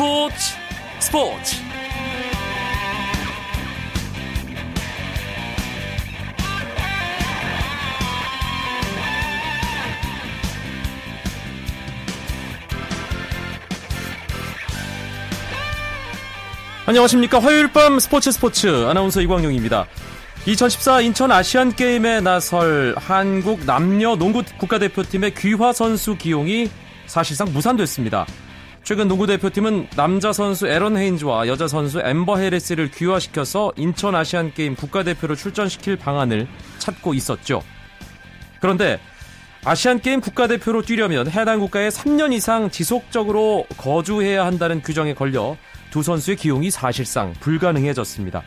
스포츠 스포츠. 안녕하십니까. 화요일 밤 스포츠 스포츠. 아나운서 이광용입니다. 2014 인천 아시안 게임에 나설 한국 남녀 농구 국가대표팀의 귀화 선수 기용이 사실상 무산됐습니다. 최근 농구 대표팀은 남자 선수 에런 헤인즈와 여자 선수 엠버 해리스를 귀화시켜서 인천 아시안 게임 국가대표로 출전시킬 방안을 찾고 있었죠. 그런데 아시안 게임 국가대표로 뛰려면 해당 국가에 3년 이상 지속적으로 거주해야 한다는 규정에 걸려 두 선수의 기용이 사실상 불가능해졌습니다.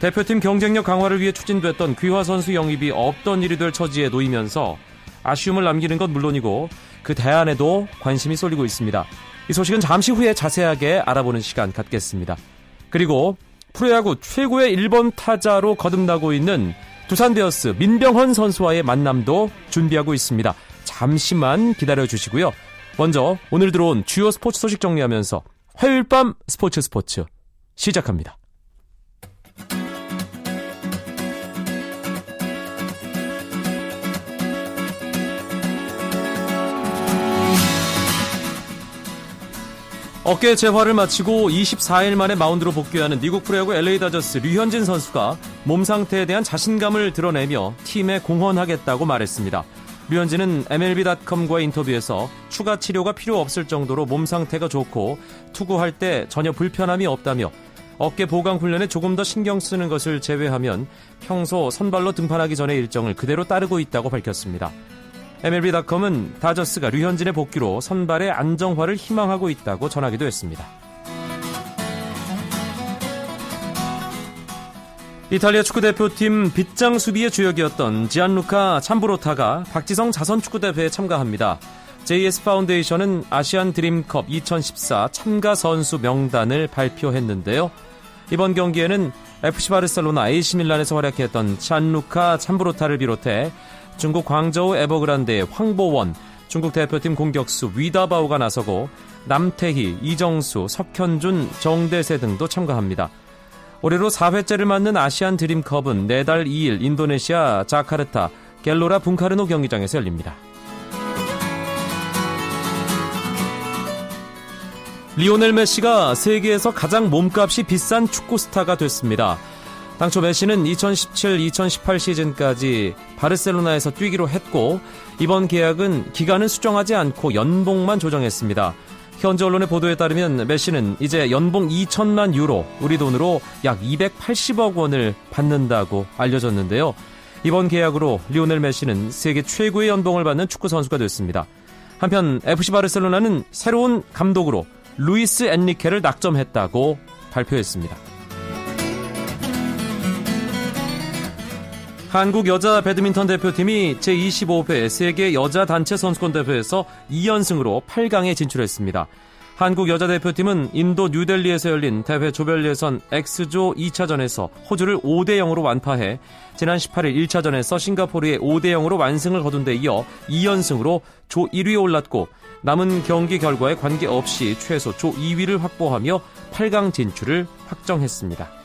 대표팀 경쟁력 강화를 위해 추진됐던 귀화 선수 영입이 없던 일이 될 처지에 놓이면서 아쉬움을 남기는 것 물론이고 그 대안에도 관심이 쏠리고 있습니다. 이 소식은 잠시 후에 자세하게 알아보는 시간 갖겠습니다. 그리고 프로야구 최고의 1번 타자로 거듭나고 있는 두산 베어스 민병헌 선수와의 만남도 준비하고 있습니다. 잠시만 기다려 주시고요. 먼저 오늘 들어온 주요 스포츠 소식 정리하면서 화요일 밤 스포츠 스포츠 시작합니다. 어깨 재활을 마치고 24일 만에 마운드로 복귀하는 미국 프로야구 LA 다저스 류현진 선수가 몸 상태에 대한 자신감을 드러내며 팀에 공헌하겠다고 말했습니다. 류현진은 MLB.com과의 인터뷰에서 추가 치료가 필요 없을 정도로 몸 상태가 좋고 투구할 때 전혀 불편함이 없다며 어깨 보강 훈련에 조금 더 신경 쓰는 것을 제외하면 평소 선발로 등판하기 전의 일정을 그대로 따르고 있다고 밝혔습니다. MLB.com은 다저스가 류현진의 복귀로 선발의 안정화를 희망하고 있다고 전하기도 했습니다. 이탈리아 축구대표팀 빗장 수비의 주역이었던 지안루카 참브로타가 박지성 자선축구대회에 참가합니다. JS 파운데이션은 아시안 드림컵 2014 참가 선수 명단을 발표했는데요. 이번 경기에는 FC 바르셀로나 AC 밀란에서 활약했던 찬루카 참브로타를 비롯해 중국 광저우 에버그란데의 황보원, 중국 대표팀 공격수 위다바오가 나서고 남태희, 이정수, 석현준, 정대세 등도 참가합니다. 올해로 4회째를 맞는 아시안 드림컵은 내달 2일 인도네시아 자카르타 갤로라 분카르노 경기장에서 열립니다. 리오넬 메시가 세계에서 가장 몸값이 비싼 축구 스타가 됐습니다. 당초 메시는 2017-2018 시즌까지 바르셀로나에서 뛰기로 했고 이번 계약은 기간을 수정하지 않고 연봉만 조정했습니다. 현지 언론의 보도에 따르면 메시는 이제 연봉 2천만 유로, 우리 돈으로 약 280억 원을 받는다고 알려졌는데요. 이번 계약으로 리오넬 메시는 세계 최고의 연봉을 받는 축구 선수가 됐습니다. 한편 FC 바르셀로나는 새로운 감독으로 루이스 엔리케를 낙점했다고 발표했습니다. 한국 여자 배드민턴 대표팀이 제25회 세계 여자 단체 선수권 대회에서 2연승으로 8강에 진출했습니다. 한국 여자 대표팀은 인도 뉴델리에서 열린 대회 조별 예선 X조 2차전에서 호주를 5대 0으로 완파해 지난 18일 1차전에서 싱가포르의 5대 0으로 완승을 거둔 데 이어 2연승으로 조 1위에 올랐고 남은 경기 결과에 관계없이 최소 조 2위를 확보하며 8강 진출을 확정했습니다.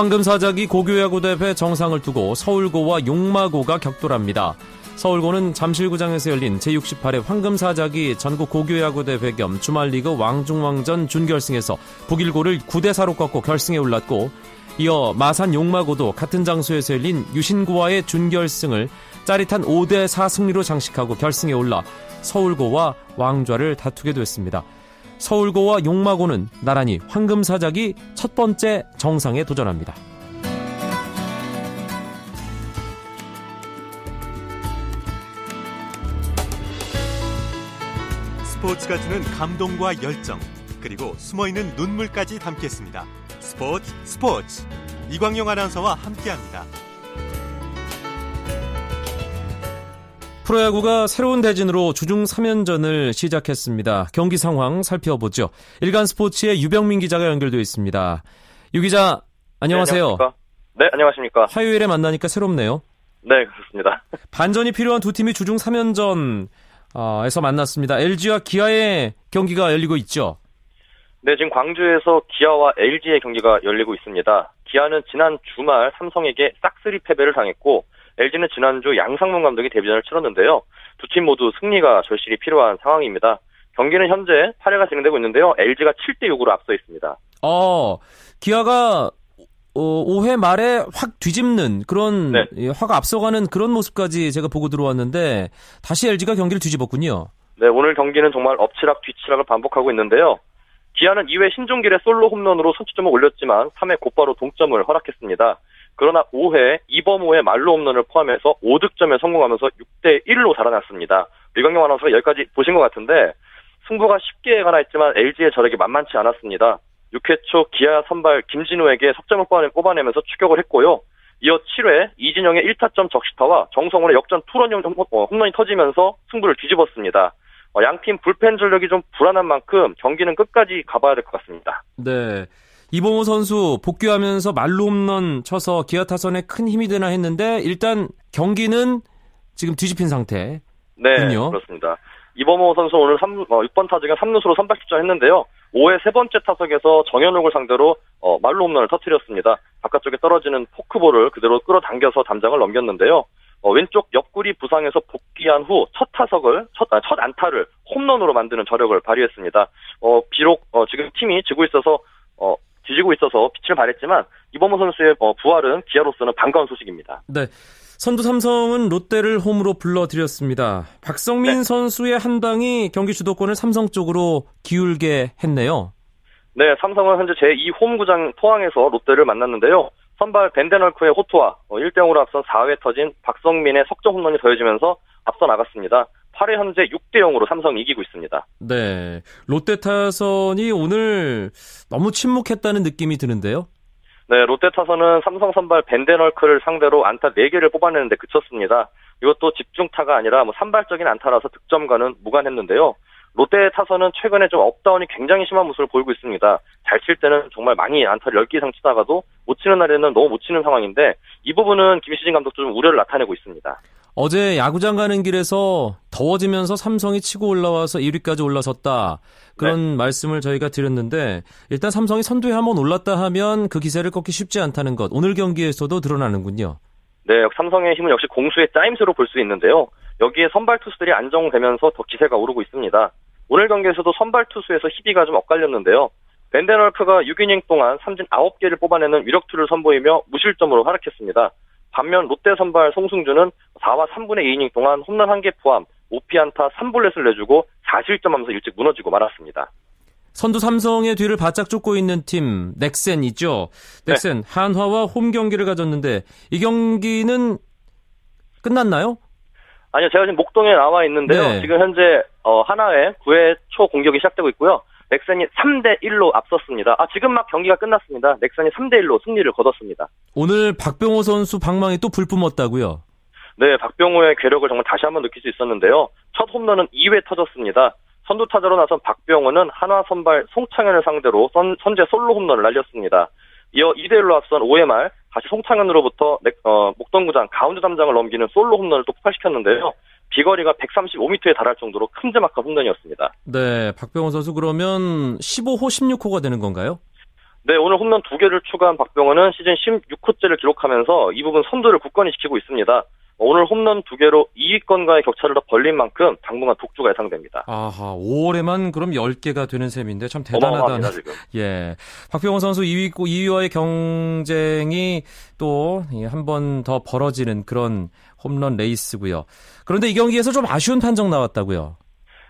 황금사자기 고교야구대회 정상을 두고 서울고와 용마고가 격돌합니다. 서울고는 잠실구장에서 열린 제68회 황금사자기 전국 고교야구대회 겸 주말리그 왕중왕전 준결승에서 북일고를 9대4로 꺾고 결승에 올랐고 이어 마산 용마고도 같은 장소에서 열린 유신고와의 준결승을 짜릿한 5대4 승리로 장식하고 결승에 올라 서울고와 왕좌를 다투게 됐습니다. 서울고와 용마고는 나란히 황금사작이 첫 번째 정상에 도전합니다. 스포츠가 주는 감동과 열정, 그리고 숨어있는 눈물까지 담겠습니다. 스포츠 스포츠 이광용 아나운서와 함께합니다. 프로야구가 새로운 대진으로 주중 3연전을 시작했습니다. 경기 상황 살펴보죠. 일간 스포츠의 유병민 기자가 연결되어 있습니다. 유 기자, 안녕하세요. 네, 안녕하십니까? 네, 안녕하십니까? 화요일에 만나니까 새롭네요. 네, 그렇습니다. 반전이 필요한 두 팀이 주중 3연전 에서 만났습니다. LG와 기아의 경기가 열리고 있죠. 네, 지금 광주에서 기아와 LG의 경기가 열리고 있습니다. 기아는 지난 주말 삼성에게 싹쓸이 패배를 당했고 LG는 지난주 양상문 감독이 데뷔전을 치렀는데요. 두 팀 모두 승리가 절실히 필요한 상황입니다. 경기는 현재 8회가 진행되고 있는데요. LG가 7대 6으로 앞서 있습니다. 어, 기아가 어, 5회 말에 확 뒤집는 그런 네. 예, 확 앞서가는 그런 모습까지 제가 보고 들어왔는데 다시 LG가 경기를 뒤집었군요. 네, 오늘 경기는 정말 엎치락 뒤치락을 반복하고 있는데요. 기아는 2회 신종길의 솔로 홈런으로 선취점을 올렸지만 3회 곧바로 동점을 허락했습니다. 그러나 5회 이범호의 말로 홈런을 포함해서 5득점에 성공하면서 6대 1로 달아났습니다. 리광영 아나운서가 여기까지 보신 것 같은데 승부가 쉽게 가나 했지만 LG의 저력이 만만치 않았습니다. 6회 초 기아 선발 김진우에게 석점을 뽑아내면서 추격을 했고요. 이어 7회 이진영의 1타점 적시타와 정성훈의 역전 투런용 어, 홈런이 터지면서 승부를 뒤집었습니다. 어, 양팀 불펜 전력이 좀 불안한 만큼 경기는 끝까지 가봐야 될 것 같습니다. 네. 이범호 선수 복귀하면서 말로 홈런 쳐서 기아 타선에 큰 힘이 되나 했는데 일단 경기는 지금 뒤집힌 상태. 네. 그렇습니다. 이범호 선수 오늘 3, 어, 6번 타석에 3루수로 선발 출전했는데요. 5회 세 번째 타석에서 정현욱을 상대로 어, 말로 홈런을 터뜨렸습니다. 바깥쪽에 떨어지는 포크볼을 그대로 끌어당겨서 담장을 넘겼는데요. 어, 왼쪽 옆구리 부상에서 복귀한 후 첫 타석을 첫, 아, 첫 안타를 홈런으로 만드는 저력을 발휘했습니다. 어, 비록 어, 지금 팀이 지고 있어서 어, 뒤지고 있어서 빛을 발했지만 이범호 선수의 어, 부활은 기아로서는 반가운 소식입니다. 네. 선두 삼성은 롯데를 홈으로 불러들였습니다. 박성민 네. 선수의 한 방이 경기 주도권을 삼성 쪽으로 기울게 했네요. 네, 삼성은 현재 제2 홈구장 포항에서 롯데를 만났는데요. 선발 벤데널크의 호투와 1대0으로 앞선 4회 터진 박성민의 석점 홈런이 더해지면서 앞서 나갔습니다. 8회 현재 6대 0으로 삼성이 이기고 있습니다. 네. 롯데 타선이 오늘 너무 침묵했다는 느낌이 드는데요. 네, 롯데 타선은 삼성 선발 벤데널크를 상대로 안타 4개를 뽑아내는데 그쳤습니다. 이것도 집중타가 아니라 뭐 산발적인 안타라서 득점과는 무관했는데요. 롯데 타선은 최근에 좀 up-down이 굉장히 심한 모습을 보이고 있습니다. 잘 칠 때는 정말 많이 안타를 10개 이상 치다가도 못 치는 날에는 너무 못 치는 상황인데 이 부분은 김시진 감독도 좀 우려를 나타내고 있습니다. 어제 야구장 가는 길에서 더워지면서 삼성이 치고 올라와서 1위까지 올라섰다. 그런 말씀을 저희가 드렸는데 일단 삼성이 선두에 한번 올랐다 하면 그 기세를 꺾기 쉽지 않다는 것 오늘 경기에서도 드러나는군요. 네, 삼성의 힘은 역시 공수의 짜임새로 볼 수 있는데요. 여기에 선발 투수들이 안정되면서 더 기세가 오르고 있습니다. 오늘 경기에서도 선발 투수에서 희비가 좀 엇갈렸는데요. 벤데널크가 6이닝 동안 삼진 9개를 뽑아내는 위력투를 선보이며 무실점으로 활약했습니다. 반면 롯데 선발 송승준은 4와 3분의 2이닝 동안 홈런 1개 포함 5피안타 3볼넷을 내주고 4실점하면서 일찍 무너지고 말았습니다. 선두 삼성의 뒤를 바짝 쫓고 있는 팀 넥센 있죠. 넥센 한화와 홈 경기를 가졌는데 이 경기는 끝났나요? 아니요, 제가 지금 목동에 나와 있는데요. 네. 지금 현재 어, 하나의 9회 초 공격이 시작되고 있고요. 넥센이 3대 1로 앞섰습니다. 아, 지금 막 경기가 끝났습니다. 넥센이 3대 1로 승리를 거뒀습니다. 오늘 박병호 선수 방망이 또 불 뿜었다고요. 네, 박병호의 괴력을 정말 다시 한번 느낄 수 있었는데요. 첫 홈런은 2회 터졌습니다. 선두 타자로 나선 박병호는 한화 선발 송창현을 상대로 선, 선제 솔로 홈런을 날렸습니다. 이어 2대 1로 앞선 5회 말 다시 송창현으로부터 넥- 어, 목동구장 가운데 담장을 넘기는 솔로 홈런을 또 폭발시켰는데요. 비거리가 135m에 달할 정도로 큼지막한 홈런이었습니다. 네, 박병호 선수 그러면 15호, 16호가 되는 건가요? 네, 오늘 홈런 2개를 추가한 박병호는 시즌 16호째를 기록하면서 이 부분 선두를 굳건히 지키고 있습니다. 오늘 홈런 2개로 2위권과의 격차를 더 벌린 만큼 당분간 독주가 예상됩니다. 아하, 5월에만 그럼 10개가 되는 셈인데 참 대단하다는. 예. 박병호 선수 2위, 2위와의 경쟁이 또 한 번 더 벌어지는 그런 홈런 레이스고요. 그런데 이 경기에서 좀 아쉬운 판정 나왔다고요.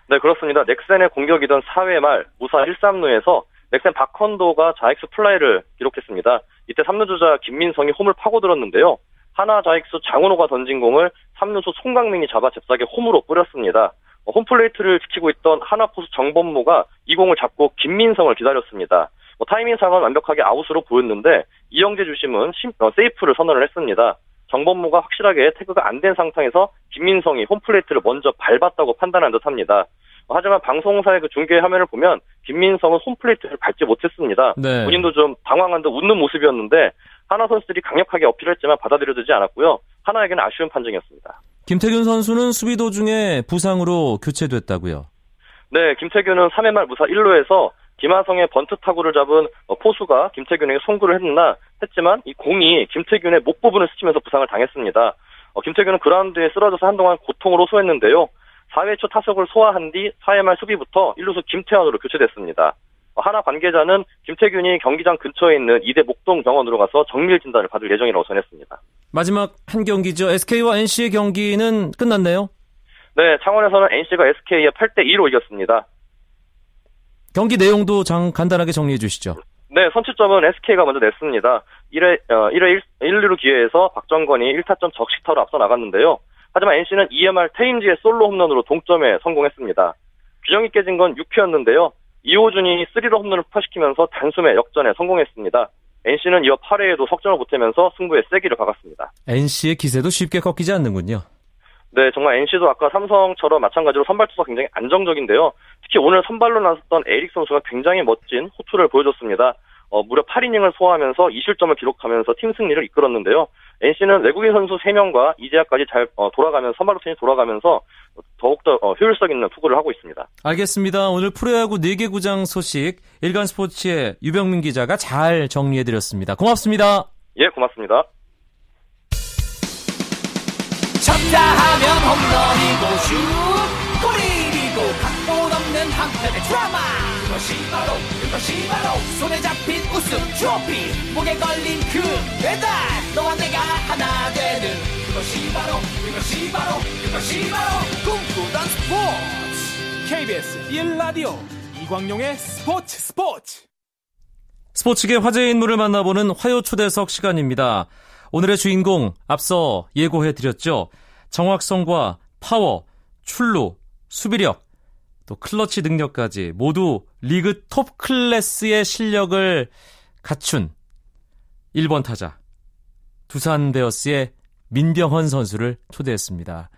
네, 그렇습니다. 넥센의 공격이던 4회 말 무사 1-3루에서 넥센 박헌도가 좌익수 플라이를 기록했습니다. 이때 3루 주자 김민성이 홈을 파고들었는데요. 한화 좌익수 장운호가 던진 공을 3루수 송광민이 잡아 잽싸게 홈으로 뿌렸습니다. 어, 홈플레이트를 지키고 있던 한화 포수 정범모가 이 공을 잡고 김민성을 기다렸습니다. 뭐 타이밍상은 완벽하게 아웃으로 보였는데 이영재 주심은 심- 어, 세이프를 선언을 했습니다. 정범무가 확실하게 태그가 안 된 상태에서 김민성이 홈플레이트를 먼저 밟았다고 판단한 듯합니다. 하지만 방송사의 그 중계 화면을 보면 김민성은 홈플레이트를 밟지 못했습니다. 네. 본인도 좀 당황한 듯 웃는 모습이었는데 하나 선수들이 강력하게 어필했지만 받아들여지지 않았고요. 하나에게는 아쉬운 판정이었습니다. 김태균 선수는 수비 도중에 부상으로 교체됐다고요. 네, 김태균은 3회 말 무사 1루에서 김하성의 번트 타구를 잡은 어, 포수가 김태균에게 송구를 했으나 했지만 이 공이 김태균의 목 부분을 스치면서 부상을 당했습니다. 어, 김태균은 그라운드에 쓰러져서 한동안 고통을 호소했는데요. 4회 초 타석을 소화한 뒤 4회 말 수비부터 1루수 김태환으로 교체됐습니다. 어, 하나 관계자는 김태균이 경기장 근처에 있는 이대 목동 병원으로 가서 정밀 진단을 받을 예정이라고 전했습니다. 마지막 한 경기죠. SK와 NC의 경기는 끝났네요. 네, 창원에서는 NC가 SK에 8대 2로 이겼습니다. 경기 내용도 장 간단하게 정리해 주시죠. 네, 선취점은 SK가 먼저 냈습니다. 1회, 어, 1회 1, 1루 기회에서 박정건이 1타점 적시타로 앞서 나갔는데요. 하지만 NC는 EMR 테임즈의 솔로 홈런으로 동점에 성공했습니다. 규정이 깨진 건 6회였는데요. 이호준이 3로 홈런을 폭파시키면서 단숨에 역전에 성공했습니다. NC는 이어 8회에도 석점을 보태면서 승부에 세기를 박았습니다. NC의 기세도 쉽게 꺾이지 않는군요. 네, 정말 NC도 아까 삼성처럼 마찬가지로 선발 투수가 굉장히 안정적인데요. 특히 오늘 선발로 나섰던 에릭 선수가 굉장히 멋진 호투를 보여줬습니다. 어, 무려 8이닝을 소화하면서 2실점을 기록하면서 팀 승리를 이끌었는데요. NC는 외국인 선수 3명과 이재학까지 잘 어, 돌아가면서 선발 루틴이 돌아가면서 더욱더 어, 효율성 있는 투구를 하고 있습니다. 알겠습니다. 오늘 프로야구 4개 구장 소식 일간 스포츠의 유병민 기자가 잘 정리해드렸습니다. 고맙습니다. 예, 고맙습니다. 쳤다 하면 홈런이고 슛 골이고 각본 없는 한편의 드라마 그것이 바로 그것이 바로. 손에 잡힌 우승 트로피 목에 걸린 그 배달. 너와 내가 하나 되는 그것이 바로 그것이 바로 그것이 바로. 꿈꾸던 스포츠. KBS 1라디오 이광용의 스포츠 스포츠. 스포츠계 화제 인물을 만나보는 화요 초대석 시간입니다. 오늘의 주인공 앞서 예고해드렸죠. 정확성과 파워, 출루, 수비력, 또 클러치 능력까지 모두 리그 톱 클래스의 실력을 갖춘 1번 타자 두산 베어스의 민병헌 선수를 초대했습니다.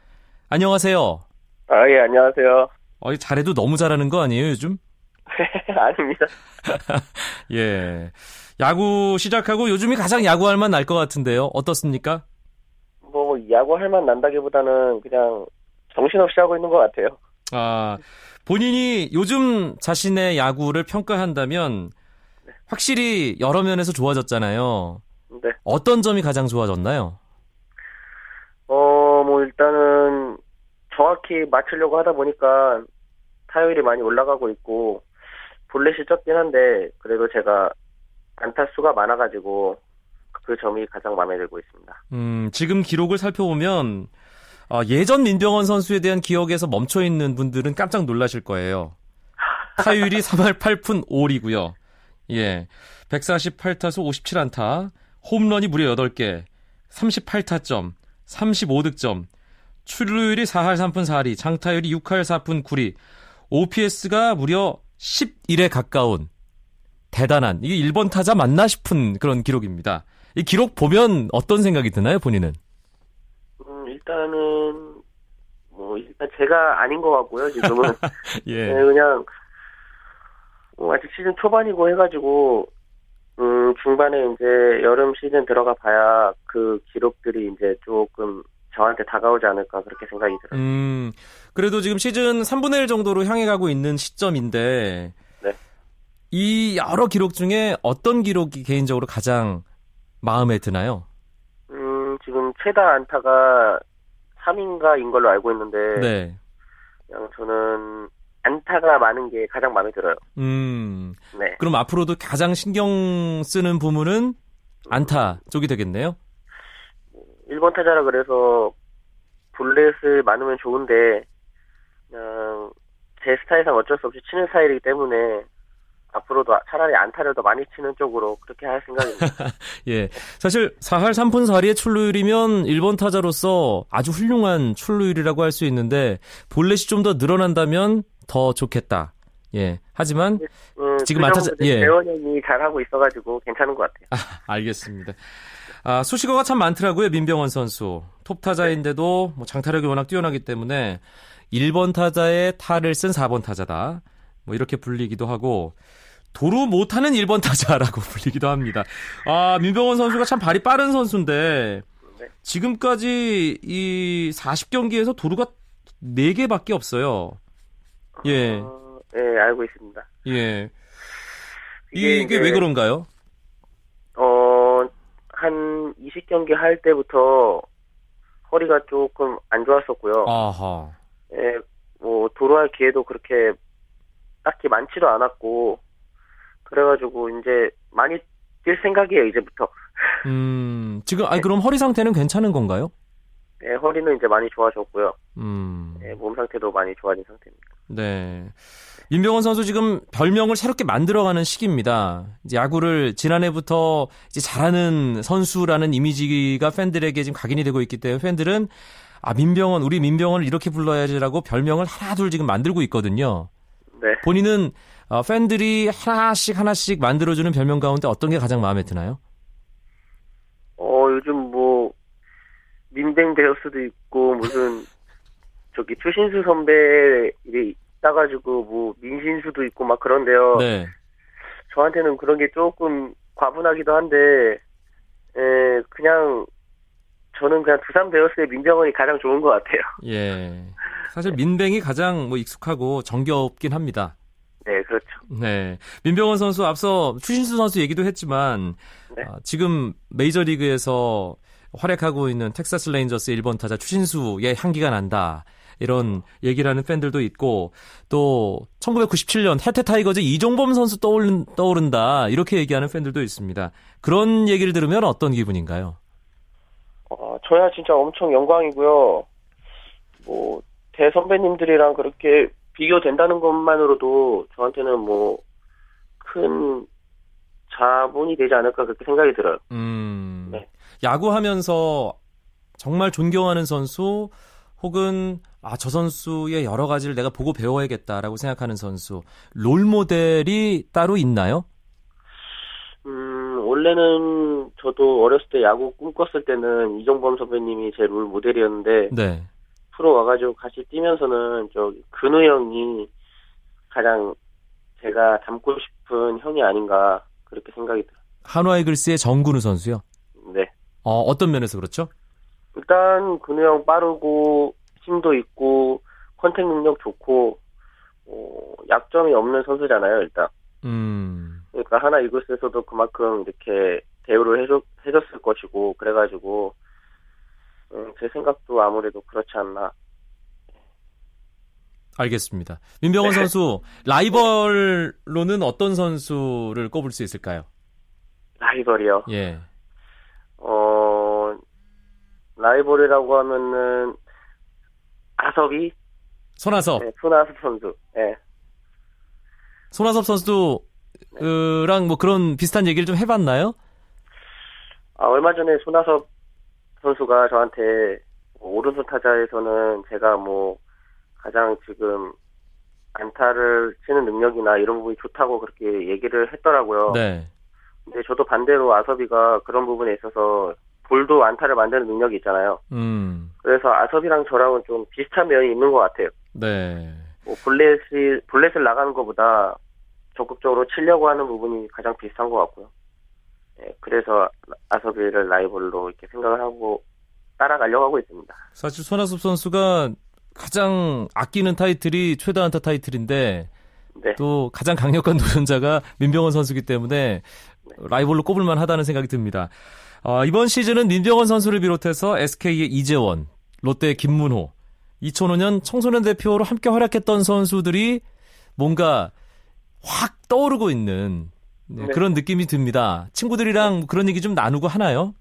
안녕하세요. 아, 예, 안녕하세요. 어, 잘해도 너무 잘하는 거 아니에요, 요즘? 아닙니다. 예. 야구 시작하고 요즘이 가장 야구할 만 날 것 같은데요. 어떻습니까? 뭐, 야구할 만 난다기보다는 그냥 정신없이 하고 있는 것 같아요. 아, 본인이 요즘 자신의 야구를 평가한다면 확실히 여러 면에서 좋아졌잖아요. 네. 어떤 점이 가장 좋아졌나요? 어, 뭐, 일단은 정확히 맞추려고 하다 보니까 타율이 많이 올라가고 있고, 볼넷이 적긴 한데, 그래도 제가 안타수가 많아가지고, 그 점이 가장 마음에 들고 있습니다. 음, 지금 기록을 살펴보면 어, 예전 민병헌 선수에 대한 기억에서 멈춰 있는 분들은 깜짝 놀라실 거예요. 타율이 3할 8푼 5리고요. 예. 148타수 57안타, 홈런이 무려 8개, 38타점, 35득점, 출루율이 4할 3푼 4리, 장타율이 6할 4푼 9리, OPS가 무려 11에 가까운 대단한 이게 1번 타자 맞나 싶은 그런 기록입니다. 이 기록 보면 어떤 생각이 드나요, 본인은? 음, 일단은, 뭐, 일단 제가 아닌 것 같고요, 지금은. 예. 네, 그냥, 뭐 아직 시즌 초반이고 해가지고, 음, 중반에 이제 여름 시즌 들어가 봐야 그 기록들이 이제 조금 저한테 다가오지 않을까 그렇게 생각이 들어요. 음, 그래도 지금 시즌 3분의 1 정도로 향해 가고 있는 시점인데, 네. 이 여러 기록 중에 어떤 기록이 개인적으로 가장 마음에 드나요? 최다 안타가 3인가인 걸로 알고 있는데, 네. 그냥 저는 안타가 많은 게 가장 마음에 들어요. 음, 네. 그럼 앞으로도 가장 신경 쓰는 부분은 안타 쪽이 되겠네요? 1번 타자라 그래서 볼넷을 많으면 좋은데, 그냥 제 스타일상 어쩔 수 없이 치는 스타일이기 때문에, 앞으로도 차라리 안타를 더 많이 치는 쪽으로 그렇게 할 생각입니다. 예. 사실 4할 3푼 4리의 출루율이면 1번 타자로서 아주 훌륭한 출루율이라고 할 수 있는데 볼넷이 좀 더 늘어난다면 더 좋겠다. 예. 하지만 음, 지금 그 안타자- 정도는 예. 재원 형이 잘하고 있어 가지고 괜찮은 것 같아요. 아, 알겠습니다. 아, 수식어가 참 많더라고요. 민병헌 선수. 톱 타자인데도 뭐 장타력이 워낙 뛰어나기 때문에 1번 타자의 타를 쓴 4번 타자다. 뭐 이렇게 불리기도 하고 도로 못하는 1번 타자라고 불리기도 합니다. 아, 민병헌 선수가 참 발이 빠른 선수인데 네. 지금까지 이 40경기에서 도루가 4개밖에 없어요. 예. 어, 예, 알고 있습니다. 예. 이게 이게 왜 그런가요? 어, 한 20경기 할 때부터 허리가 조금 안 좋았었고요. 아하. 예, 뭐 도로할 기회도 그렇게 딱히 많지도 않았고 그래가지고 이제 많이 뛸 생각이에요 이제부터. 음, 지금 아니 그럼 허리 상태는 괜찮은 건가요? 예, 허리는 이제 많이 좋아졌고요. 음. 예, 몸 상태도 많이 좋아진 상태입니다. 네. 민병헌 선수 지금 별명을 새롭게 만들어가는 시기입니다. 이제 야구를 지난해부터 이제 잘하는 선수라는 이미지가 팬들에게 지금 각인이 되고 있기 때문에 팬들은 아 민병헌 우리 민병헌을 이렇게 불러야지라고 별명을 하나 둘 지금 만들고 있거든요. 네. 본인은 어, 팬들이 하나씩 하나씩 만들어주는 별명 가운데 어떤 게 가장 마음에 드나요? 어, 요즘 뭐 민뱅 베어스도 있고 무슨 저기 추신수 선배 이게 있다가지고 뭐 민신수도 있고 막 그런데요. 네. 저한테는 그런 게 조금 과분하기도 한데, 에, 그냥, 저는 그냥 두산 베어스의 민병헌이 가장 좋은 것 같아요. 예. 사실 민뱅이 가장 뭐 익숙하고 정겹긴 합니다. 네, 그렇죠. 네. 민병헌 선수 앞서 추신수 선수 얘기도 했지만 네. 아, 지금 메이저리그에서 활약하고 있는 텍사스 레인저스 1번 타자 추신수의 향기가 난다. 이런 얘기를 하는 팬들도 있고 또 1997년 해태 타이거즈 이종범 선수 떠오른, 떠오른다. 이렇게 얘기하는 팬들도 있습니다. 그런 얘기를 들으면 어떤 기분인가요? 어, 저야 진짜 엄청 영광이고요. 뭐, 대선배님들이랑 그렇게 비교된다는 것만으로도 저한테는 뭐, 큰 자본이 되지 않을까 그렇게 생각이 들어요. 음, 네. 야구하면서 정말 존경하는 선수 혹은 아, 저 선수의 여러 가지를 내가 보고 배워야겠다라고 생각하는 선수, 롤 모델이 따로 있나요? 음, 원래는 저도 어렸을 때 야구 꿈꿨을 때는 이종범 선배님이 제 롤 모델이었는데, 네. 프로 와가지고 같이 뛰면서는 저 근우 형이 가장 제가 닮고 싶은 형이 아닌가 그렇게 생각이 들어요. 한화 이글스의 정근우 선수요. 네. 어, 어떤 면에서 그렇죠? 일단 근우 형 빠르고 힘도 있고 컨택 능력 좋고 어, 약점이 없는 선수잖아요. 일단 음. 그러니까 하나 이글스에서도 그만큼 이렇게 대우를 해줬, 해줬을 것이고 그래가지고 음, 제 생각도 아무래도 그렇지 않나. 알겠습니다. 민병헌 네. 선수 라이벌로는 어떤 선수를 꼽을 수 있을까요? 라이벌이요. 예. 어, 라이벌이라고 하면은, 아섭이? 손아섭. 네, 손아섭 선수. 예. 손아섭 선수도 랑뭐 그런 비슷한 얘기를 좀 해봤나요? 아, 얼마 전에 손아섭 선수가 저한테, 뭐 오른손 타자에서는 제가 뭐, 가장 지금, 안타를 치는 능력이나 이런 부분이 좋다고 그렇게 얘기를 했더라고요. 네. 근데 저도 반대로 아섭이가 그런 부분에 있어서, 볼도 안타를 만드는 능력이 있잖아요. 음. 그래서 아섭이랑 저랑은 좀 비슷한 면이 있는 것 같아요. 네. 뭐 볼넷이 볼넷을 나가는 것보다 적극적으로 치려고 하는 부분이 가장 비슷한 것 같고요. 예, 그래서 아서비를 라이벌로 이렇게 생각을 하고 따라가려고 하고 있습니다. 사실 손아섭 선수가 가장 아끼는 타이틀이 최다 안타 타이틀인데 네, 또 가장 강력한 도전자가 민병헌 선수기 때문에 라이벌로 꼽을 만 하다는 생각이 듭니다. 어, 이번 시즌은 민병헌 선수를 비롯해서 SK의 이재원, 롯데의 김문호, 2005년 청소년 대표로 함께 활약했던 선수들이 뭔가 확 떠오르고 있는 네, 네. 그런 느낌이 듭니다. 친구들이랑 그런 얘기 좀 나누고 하나요?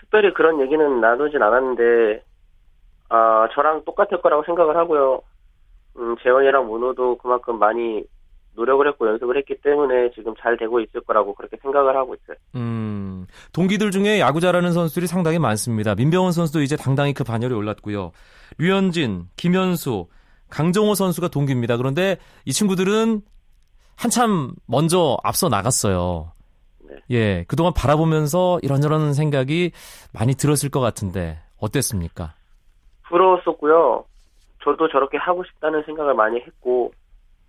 특별히 그런 얘기는 나누진 않았는데 아 저랑 똑같을 거라고 생각을 하고요. 음, 재원이랑 문호도 그만큼 많이 노력을 했고 연습을 했기 때문에 지금 잘 되고 있을 거라고 그렇게 생각을 하고 있어요. 음, 동기들 중에 야구 잘하는 선수들이 상당히 많습니다. 민병헌 선수도 이제 당당히 그 반열에 올랐고요. 류현진, 김현수, 강정호 선수가 동기입니다. 그런데 이 친구들은 한참 먼저 앞서 나갔어요. 네. 예, 그동안 바라보면서 이런저런 생각이 많이 들었을 것 같은데 어땠습니까? 부러웠었고요. 저도 저렇게 하고 싶다는 생각을 많이 했고,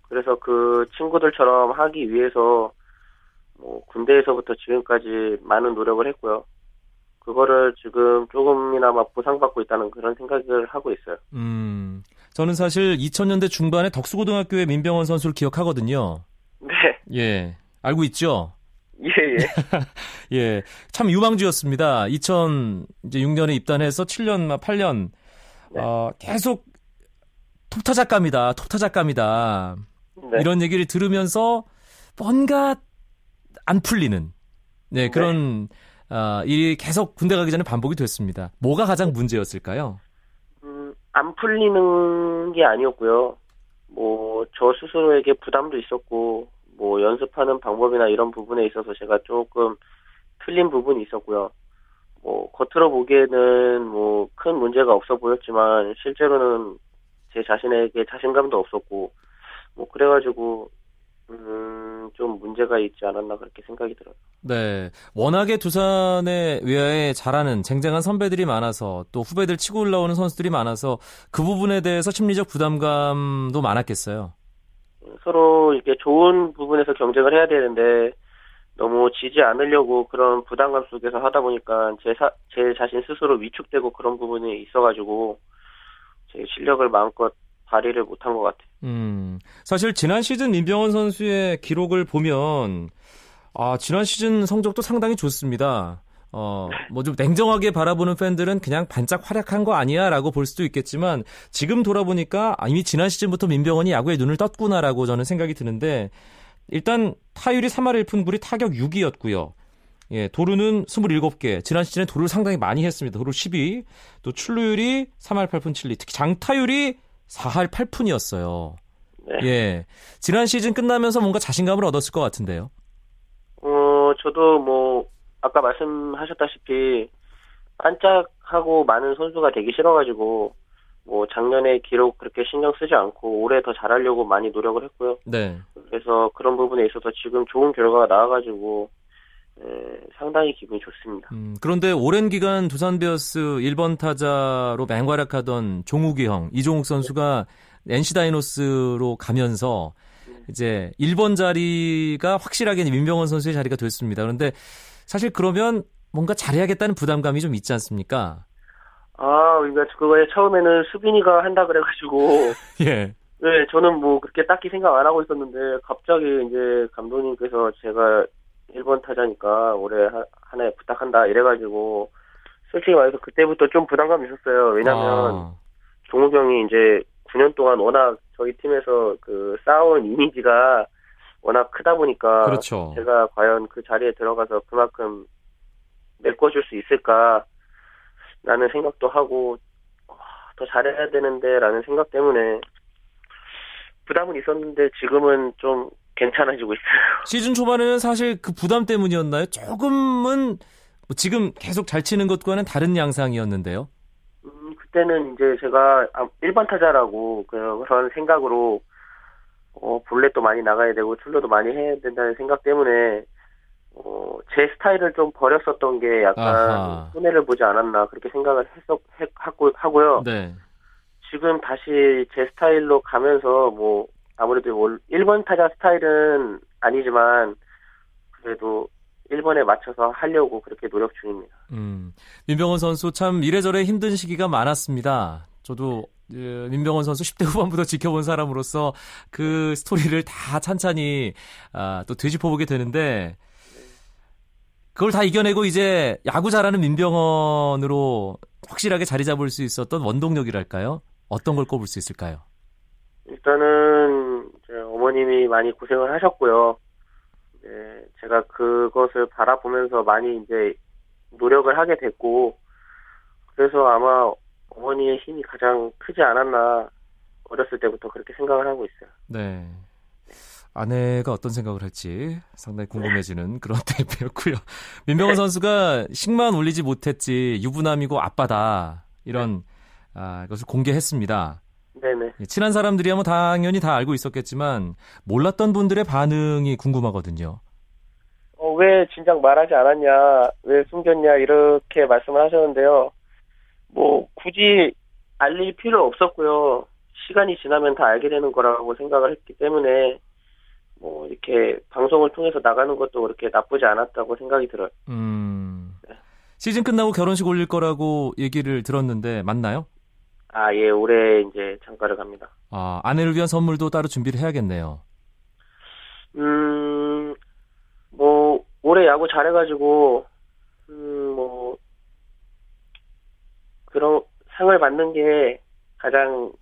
그래서 그 친구들처럼 하기 위해서, 뭐, 군대에서부터 지금까지 많은 노력을 했고요. 그거를 지금 조금이나마 보상받고 있다는 그런 생각을 하고 있어요. 음, 저는 사실 2000년대 중반에 덕수고등학교의 민병헌 선수를 기억하거든요. 네, 예, 알고 있죠? 예, 예. 예, 참 유망주였습니다. 2006년에 입단해서 7년, 8년, 네. 어, 계속 톱타작감이다, 톱타작감이다. 네. 이런 얘기를 들으면서 뭔가 안 풀리는, 네, 그런, 아, 일이 계속 군대 가기 전에 반복이 됐습니다. 뭐가 가장 문제였을까요? 음, 안 풀리는 게 아니었고요. 뭐, 저 스스로에게 부담도 있었고, 뭐, 연습하는 방법이나 이런 부분에 있어서 제가 조금 틀린 부분이 있었고요. 뭐, 겉으로 보기에는 뭐, 큰 문제가 없어 보였지만, 실제로는 제 자신에게 자신감도 없었고, 뭐, 그래가지고, 음, 좀 문제가 있지 않았나 그렇게 생각이 들어요. 네. 워낙에 두산의 외야에 잘하는 쟁쟁한 선배들이 많아서 또 후배들 치고 올라오는 선수들이 많아서 그 부분에 대해서 심리적 부담감도 많았겠어요. 서로 이렇게 좋은 부분에서 경쟁을 해야 되는데 너무 지지 않으려고 그런 부담감 속에서 하다 보니까 제, 사, 제 자신 스스로 위축되고 그런 부분이 있어가지고 제 실력을 마음껏 발휘를 못한 것 같아요. 음, 사실 지난 시즌 민병헌 선수의 기록을 보면 아, 지난 시즌 성적도 상당히 좋습니다. 어, 뭐 좀 냉정하게 바라보는 팬들은 그냥 반짝 활약한 거 아니야 라고 볼 수도 있겠지만 지금 돌아보니까 아, 이미 지난 시즌부터 민병헌이 야구에 눈을 떴구나라고 저는 생각이 드는데 일단 타율이 3할 1푼 9리 타격 6위였고요. 예, 도루는 27개. 지난 시즌에 도루를 상당히 많이 했습니다. 도루 12. 또 출루율이 3할 8푼 7리. 특히 장타율이 4할 8푼이었어요. 네. 예. 지난 시즌 끝나면서 뭔가 자신감을 얻었을 것 같은데요. 어, 저도 뭐 아까 말씀하셨다시피 반짝하고 많은 선수가 되기 싫어가지고 뭐 작년에 기록 그렇게 신경 쓰지 않고 올해 더 잘하려고 많이 노력을 했고요. 네. 그래서 그런 부분에 있어서 지금 좋은 결과가 나와가지고 에, 상당히 기분이 좋습니다. 음, 그런데 오랜 기간 두산 베어스 1번 타자로 맹활약하던 종욱이 형, 이종욱 선수가 NC 다이노스로 가면서 이제 1번 자리가 확실하게 민병헌 선수의 자리가 됐습니다. 그런데 사실 그러면 뭔가 잘해야겠다는 부담감이 좀 있지 않습니까? 아, 그러니까 그거에 처음에는 수빈이가 한다 그래가지고 예. 네, 저는 뭐 그렇게 딱히 생각 안 하고 있었는데 갑자기 이제 감독님께서 제가 1번 타자니까 올해 하, 하나에 부탁한다 이래가지고 솔직히 말해서 그때부터 좀 부담감이 있었어요. 왜냐면 아, 종욱 형이 이제 9년 동안 워낙 저희 팀에서 그 쌓아온 이미지가 워낙 크다 보니까 그렇죠. 제가 과연 그 자리에 들어가서 그만큼 메꿔줄 수 있을까 라는 생각도 하고 와, 더 잘해야 되는데 라는 생각 때문에 부담은 있었는데 지금은 좀 괜찮아지고 있어요. 시즌 초반에는 사실 그 부담 때문이었나요? 조금은 뭐 지금 계속 잘 치는 것과는 다른 양상이었는데요. 음, 그때는 이제 제가 아, 1번 타자라고 그런 생각으로 어, 볼넷도 많이 나가야 되고 출루도 많이 해야 된다는 생각 때문에 어, 제 스타일을 좀 버렸었던 게 약간 아하. 손해를 보지 않았나 그렇게 생각을 했었 했, 하고 하고요. 네. 지금 다시 제 스타일로 가면서 뭐 아무래도 올 1번 타자 스타일은 아니지만 그래도 1번에 맞춰서 하려고 그렇게 노력 중입니다. 음, 민병헌 선수 참 이래저래 힘든 시기가 많았습니다. 저도 예, 민병헌 선수 10대 후반부터 지켜본 사람으로서 그 스토리를 다 찬찬히 아, 또 되짚어보게 되는데 그걸 다 이겨내고 이제 야구 잘하는 민병헌으로 확실하게 자리 잡을 수 있었던 원동력이랄까요? 어떤 걸 꼽을 수 있을까요? 일단은 어머님이 많이 고생을 하셨고요. 네, 제가 그것을 바라보면서 많이 이제 노력을 하게 됐고 그래서 아마 어머니의 힘이 가장 크지 않았나 어렸을 때부터 그렇게 생각을 하고 있어요. 네. 아내가 어떤 생각을 할지 상당히 궁금해지는 그런 타입이었고요. 민병헌 선수가 식만 올리지 못했지 유부남이고 아빠다 이런 아, 것을 공개했습니다. 네네. 예, 친한 사람들이야 뭐 당연히 다 알고 있었겠지만 몰랐던 분들의 반응이 궁금하거든요. 어, 왜 진작 말하지 않았냐, 왜 숨겼냐, 이렇게 말씀을 하셨는데요. 뭐, 굳이 알릴 필요 없었고요. 시간이 지나면 다 알게 되는 거라고 생각을 했기 때문에, 뭐, 이렇게 방송을 통해서 나가는 것도 그렇게 나쁘지 않았다고 생각이 들어요. 음. 시즌 끝나고 결혼식 올릴 거라고 얘기를 들었는데 맞나요? 아, 예, 올해 이제 장가를 갑니다. 아, 아내를 위한 선물도 따로 준비를 해야겠네요. 음, 뭐, 올해 야구 잘해가지고, 음, 뭐, 그런 상을 받는 게 가장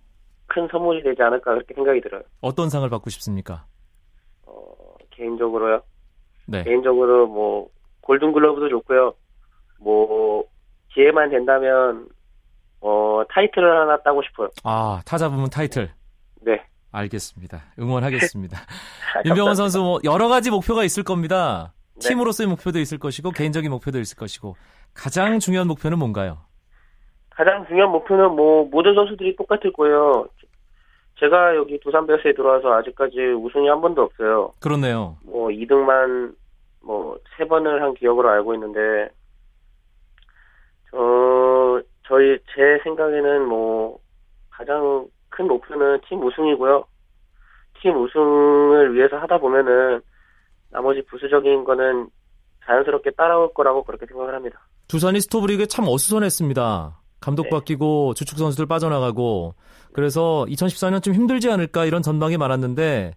큰 선물이 되지 않을까 그렇게 생각이 들어요. 어떤 상을 받고 싶습니까? 어, 개인적으로요. 네. 개인적으로 뭐, 골든 글러브도 좋고요. 뭐, 기회만 된다면, 어, 타이틀을 하나 따고 싶어요. 아, 타자 부문 타이틀. 네. 알겠습니다. 응원하겠습니다. 윤병원 선수 뭐 여러 가지 목표가 있을 겁니다. 네. 팀으로서의 목표도 있을 것이고 개인적인 목표도 있을 것이고 가장 중요한 목표는 뭔가요? 가장 중요한 목표는 뭐 모든 선수들이 똑같을 거예요. 제가 여기 두산 베어스에 들어와서 아직까지 우승이 한 번도 없어요. 그렇네요. 뭐 2등만 뭐 세 번을 한 기억으로 알고 있는데 저 저희 제 생각에는 뭐 가장 큰 목표는 팀 우승이고요. 팀 우승을 위해서 하다 보면은 나머지 부수적인 거는 자연스럽게 따라올 거라고 그렇게 생각을 합니다. 두산이 스토브리그에 참 어수선했습니다. 감독 네. 바뀌고 주축 선수들 빠져나가고 그래서 2014년 좀 힘들지 않을까 이런 전망이 많았는데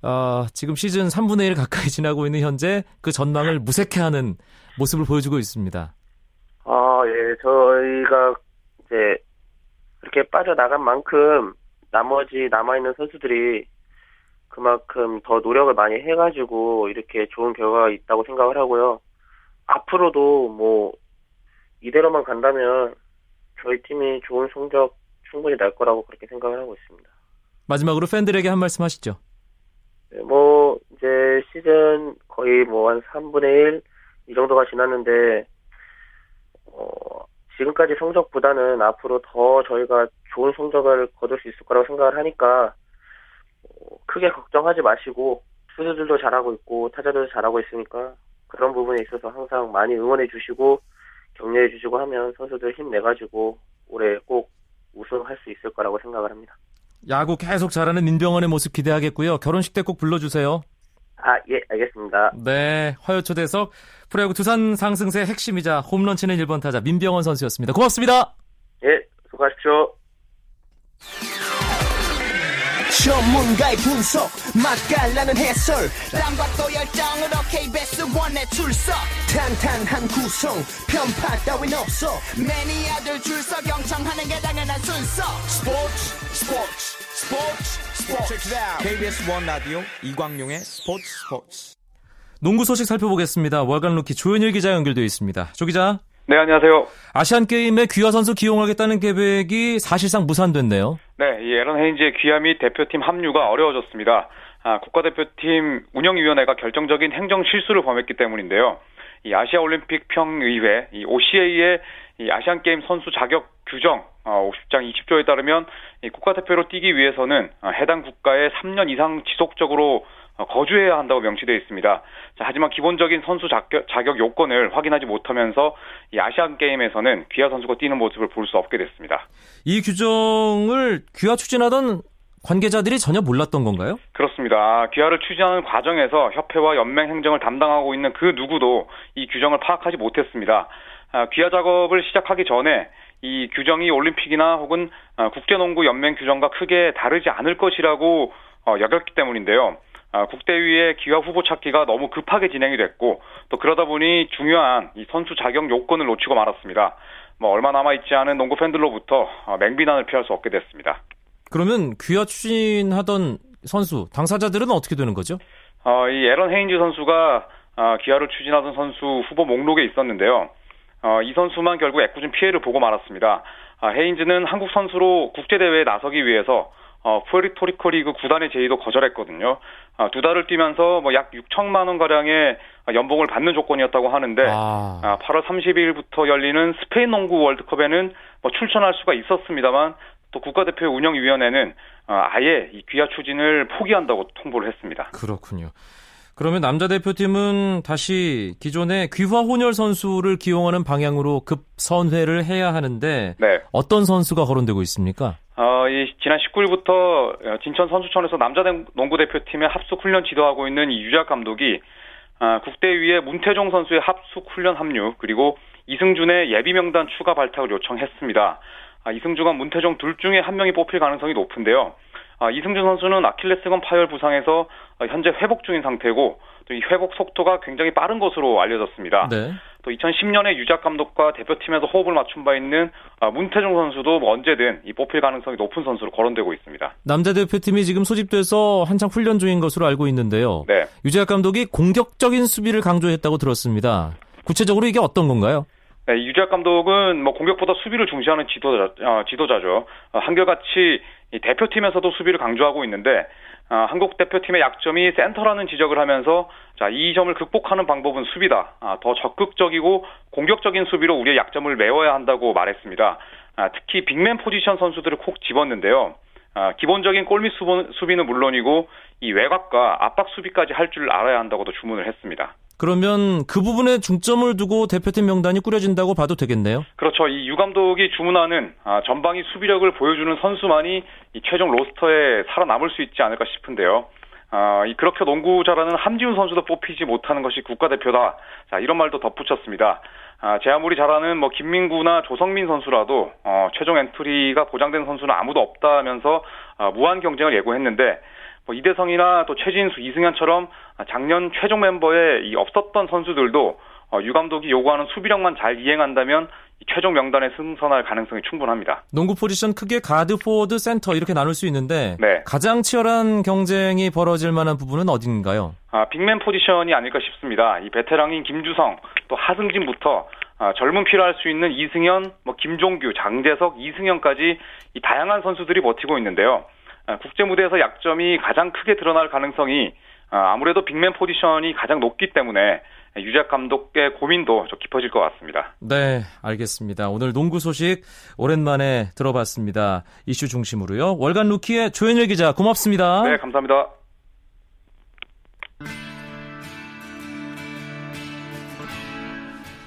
아, 지금 시즌 3분의 1 가까이 지나고 있는 현재 그 전망을 무색해하는 모습을 보여주고 있습니다. 아, 예, 저희가 이제 그렇게 빠져나간 만큼 나머지 남아있는 선수들이 그만큼 더 노력을 많이 해가지고 이렇게 좋은 결과가 있다고 생각을 하고요. 앞으로도 뭐 이대로만 간다면 저희 팀이 좋은 성적 충분히 날 거라고 그렇게 생각을 하고 있습니다. 마지막으로 팬들에게 한 말씀 하시죠. 네, 뭐 이제 시즌 거의 뭐 한 3분의 1 이 정도가 지났는데 어, 지금까지 성적보다는 앞으로 더 저희가 좋은 성적을 거둘 수 있을 거라고 생각을 하니까 어, 크게 걱정하지 마시고 투수들도 잘하고 있고 타자들도 잘하고 있으니까 그런 부분에 있어서 항상 많이 응원해 주시고 격려해 주시고 하면 선수들 힘내가지고 올해 꼭 우승할 수 있을 거라고 생각을 합니다. 야구 계속 잘하는 민병헌의 모습 기대하겠고요. 결혼식 때 꼭 불러주세요. 아, 예, 알겠습니다. 네, 화요초대석 프로야구 두산 상승세 핵심이자 홈런 치는 1번 타자 민병헌 선수였습니다. 고맙습니다. 예, 수고하십시오. 전문가의 분석 맛깔나는 해설 땀과 또 열정으로 KBS one에 출석 탄탄한 구성 편파 따윈 없어 매니아들 줄서 경청하는 게 당연한 순서 스포츠 스포츠 스포츠 스포츠 KBS one 라디오 이광용의 스포츠 스포츠. 농구 소식 살펴보겠습니다. 월간 루키 조현일 기자 연결되어 있습니다. 조 기자. 네, 안녕하세요. 아시안 게임에 귀화 선수 기용하겠다는 계획이 사실상 무산됐네요. 네, 이 에런 헤인즈의 귀화 및 대표팀 합류가 어려워졌습니다. 아, 국가대표팀 운영위원회가 결정적인 행정 실수를 범했기 때문인데요. 이 아시아 올림픽 평의회, 이 OCA의 이 아시안 게임 선수 자격 규정 어, 50장 20조에 따르면 이 국가대표로 뛰기 위해서는 어, 해당 국가에 3년 이상 지속적으로 어, 거주해야 한다고 명시되어 있습니다. 자, 하지만 기본적인 선수 자격, 자격 요건을 확인하지 못하면서 이 아시안 게임에서는 귀하 선수가 뛰는 모습을 볼 수 없게 됐습니다. 이 규정을 귀화 추진하던 관계자들이 전혀 몰랐던 건가요? 그렇습니다. 아, 귀하를 추진하는 과정에서 협회와 연맹 행정을 담당하고 있는 그 누구도 이 규정을 파악하지 못했습니다. 아, 귀하 작업을 시작하기 전에 이 규정이 올림픽이나 혹은 아, 국제농구 연맹 규정과 크게 다르지 않을 것이라고 어, 여겼기 때문인데요. 아, 국대위의 귀화 후보 찾기가 너무 급하게 진행이 됐고 또 그러다 보니 중요한 이 선수 자격 요건을 놓치고 말았습니다. 뭐 얼마 남아 있지 않은 농구 팬들로부터 어, 맹비난을 피할 수 없게 됐습니다. 그러면 귀화 추진하던 선수, 당사자들은 어떻게 되는 거죠? 어, 이 애런 헤인즈 선수가 어, 귀화를 추진하던 선수 후보 목록에 있었는데요. 어, 이 선수만 결국 애꿎은 피해를 보고 말았습니다. 아, 헤인즈는 한국 선수로 국제 대회에 나서기 위해서 어, 푸에르토리코 리그 구단의 제의도 거절했거든요. 아, 두 달을 뛰면서 뭐 약 6천만 원 가량의 연봉을 받는 조건이었다고 하는데 아, 아, 8월 30일부터 열리는 스페인 농구 월드컵에는 뭐 출전할 수가 있었습니다만 또 국가대표 운영위원회는 어, 아예 이 귀하 추진을 포기한다고 통보를 했습니다. 그렇군요. 그러면 남자 대표팀은 다시 기존의 귀화 혼혈 선수를 기용하는 방향으로 급선회를 해야 하는데 네. 어떤 선수가 거론되고 있습니까? 어, 이 지난 19일부터 진천 선수촌에서 남자 농구 대표팀의 합숙 훈련 지도하고 있는 이 유작 감독이 아, 국대위에 문태종 선수의 합숙 훈련 합류 그리고 이승준의 예비 명단 추가 발탁을 요청했습니다. 아, 이승준과 문태종 둘 중에 한 명이 뽑힐 가능성이 높은데요. 아, 이승준 선수는 아킬레스건 파열 부상에서 현재 회복 중인 상태고 또 이 회복 속도가 굉장히 빠른 것으로 알려졌습니다. 네. 또 2010년에 유작 감독과 대표팀에서 호흡을 맞춘 바 있는 문태종 선수도 뭐 언제든 이 뽑힐 가능성이 높은 선수로 거론되고 있습니다. 남자 대표팀이 지금 소집돼서 한창 훈련 중인 것으로 알고 있는데요. 네. 유재학 감독이 공격적인 수비를 강조했다고 들었습니다. 구체적으로 이게 어떤 건가요? 네, 유재학 감독은 뭐 공격보다 수비를 중시하는 지도자, 어, 지도자죠. 어, 한결같이 대표팀에서도 수비를 강조하고 있는데 아, 한국 대표팀의 약점이 센터라는 지적을 하면서 자, 이 점을 극복하는 방법은 수비다. 아, 더 적극적이고 공격적인 수비로 우리의 약점을 메워야 한다고 말했습니다. 아, 특히 빅맨 포지션 선수들을 콕 집었는데요. 아, 기본적인 골밑 수비는 물론이고 이 외곽과 압박 수비까지 할 줄 알아야 한다고도 주문을 했습니다. 그러면 그 부분에 중점을 두고 대표팀 명단이 꾸려진다고 봐도 되겠네요. 그렇죠. 이 유 감독이 주문하는 아, 전방위 수비력을 보여주는 선수만이 이 최종 로스터에 살아남을 수 있지 않을까 싶은데요. 아, 이 그렇게 농구 잘하는 함지훈 선수도 뽑히지 못하는 것이 국가대표다. 자, 이런 말도 덧붙였습니다. 아, 제 아무리 잘하는 뭐 김민구나 조성민 선수라도 어, 최종 엔트리가 보장된 선수는 아무도 없다면서 아, 무한 경쟁을 예고했는데 뭐 이대성이나 또 최진수, 이승현처럼 작년 최종 멤버에 이 없었던 선수들도 어, 유 감독이 요구하는 수비력만 잘 이행한다면 최종 명단에 승선할 가능성이 충분합니다. 농구 포지션 크게 가드, 포워드, 센터 이렇게 나눌 수 있는데 네. 가장 치열한 경쟁이 벌어질 만한 부분은 어딘가요? 아, 빅맨 포지션이 아닐까 싶습니다. 이 베테랑인 김주성, 또 하승진부터 아, 젊은 필요할 수 있는 이승현, 뭐 김종규, 장재석, 이승현까지 이 다양한 선수들이 버티고 있는데요. 아, 국제 무대에서 약점이 가장 크게 드러날 가능성이 아, 아무래도 빅맨 포지션이 가장 높기 때문에 유작 감독의 고민도 좀 깊어질 것 같습니다. 네, 알겠습니다. 오늘 농구 소식 오랜만에 들어봤습니다. 이슈 중심으로요. 월간 루키의 조현일 기자 고맙습니다. 네, 감사합니다.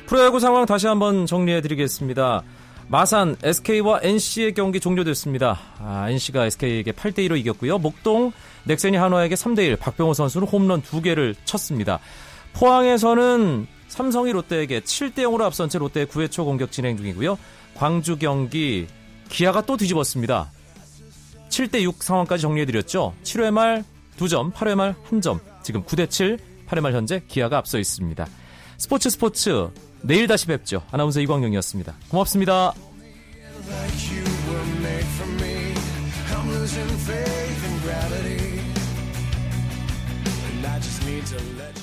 프로야구 상황 다시 한번 정리해 드리겠습니다. 마산 SK와 NC의 경기 종료됐습니다. 아, NC가 SK에게 8대 2로 이겼고요. 목동 넥센이 한화에게 3대 1. 박병호 선수는 홈런 2개를 쳤습니다. 포항에서는 삼성이 롯데에게 7대 0으로 앞선 채 롯데 9회 초 공격 진행 중이고요. 광주 경기 기아가 또 뒤집었습니다. 7대 6 상황까지 정리해 드렸죠. 7회 말 2점, 8회 말 1점. 지금 9대 7, 8회 말 현재 기아가 앞서 있습니다. 스포츠 스포츠 내일 다시 뵙죠. 아나운서 이광용이었습니다. 고맙습니다. To let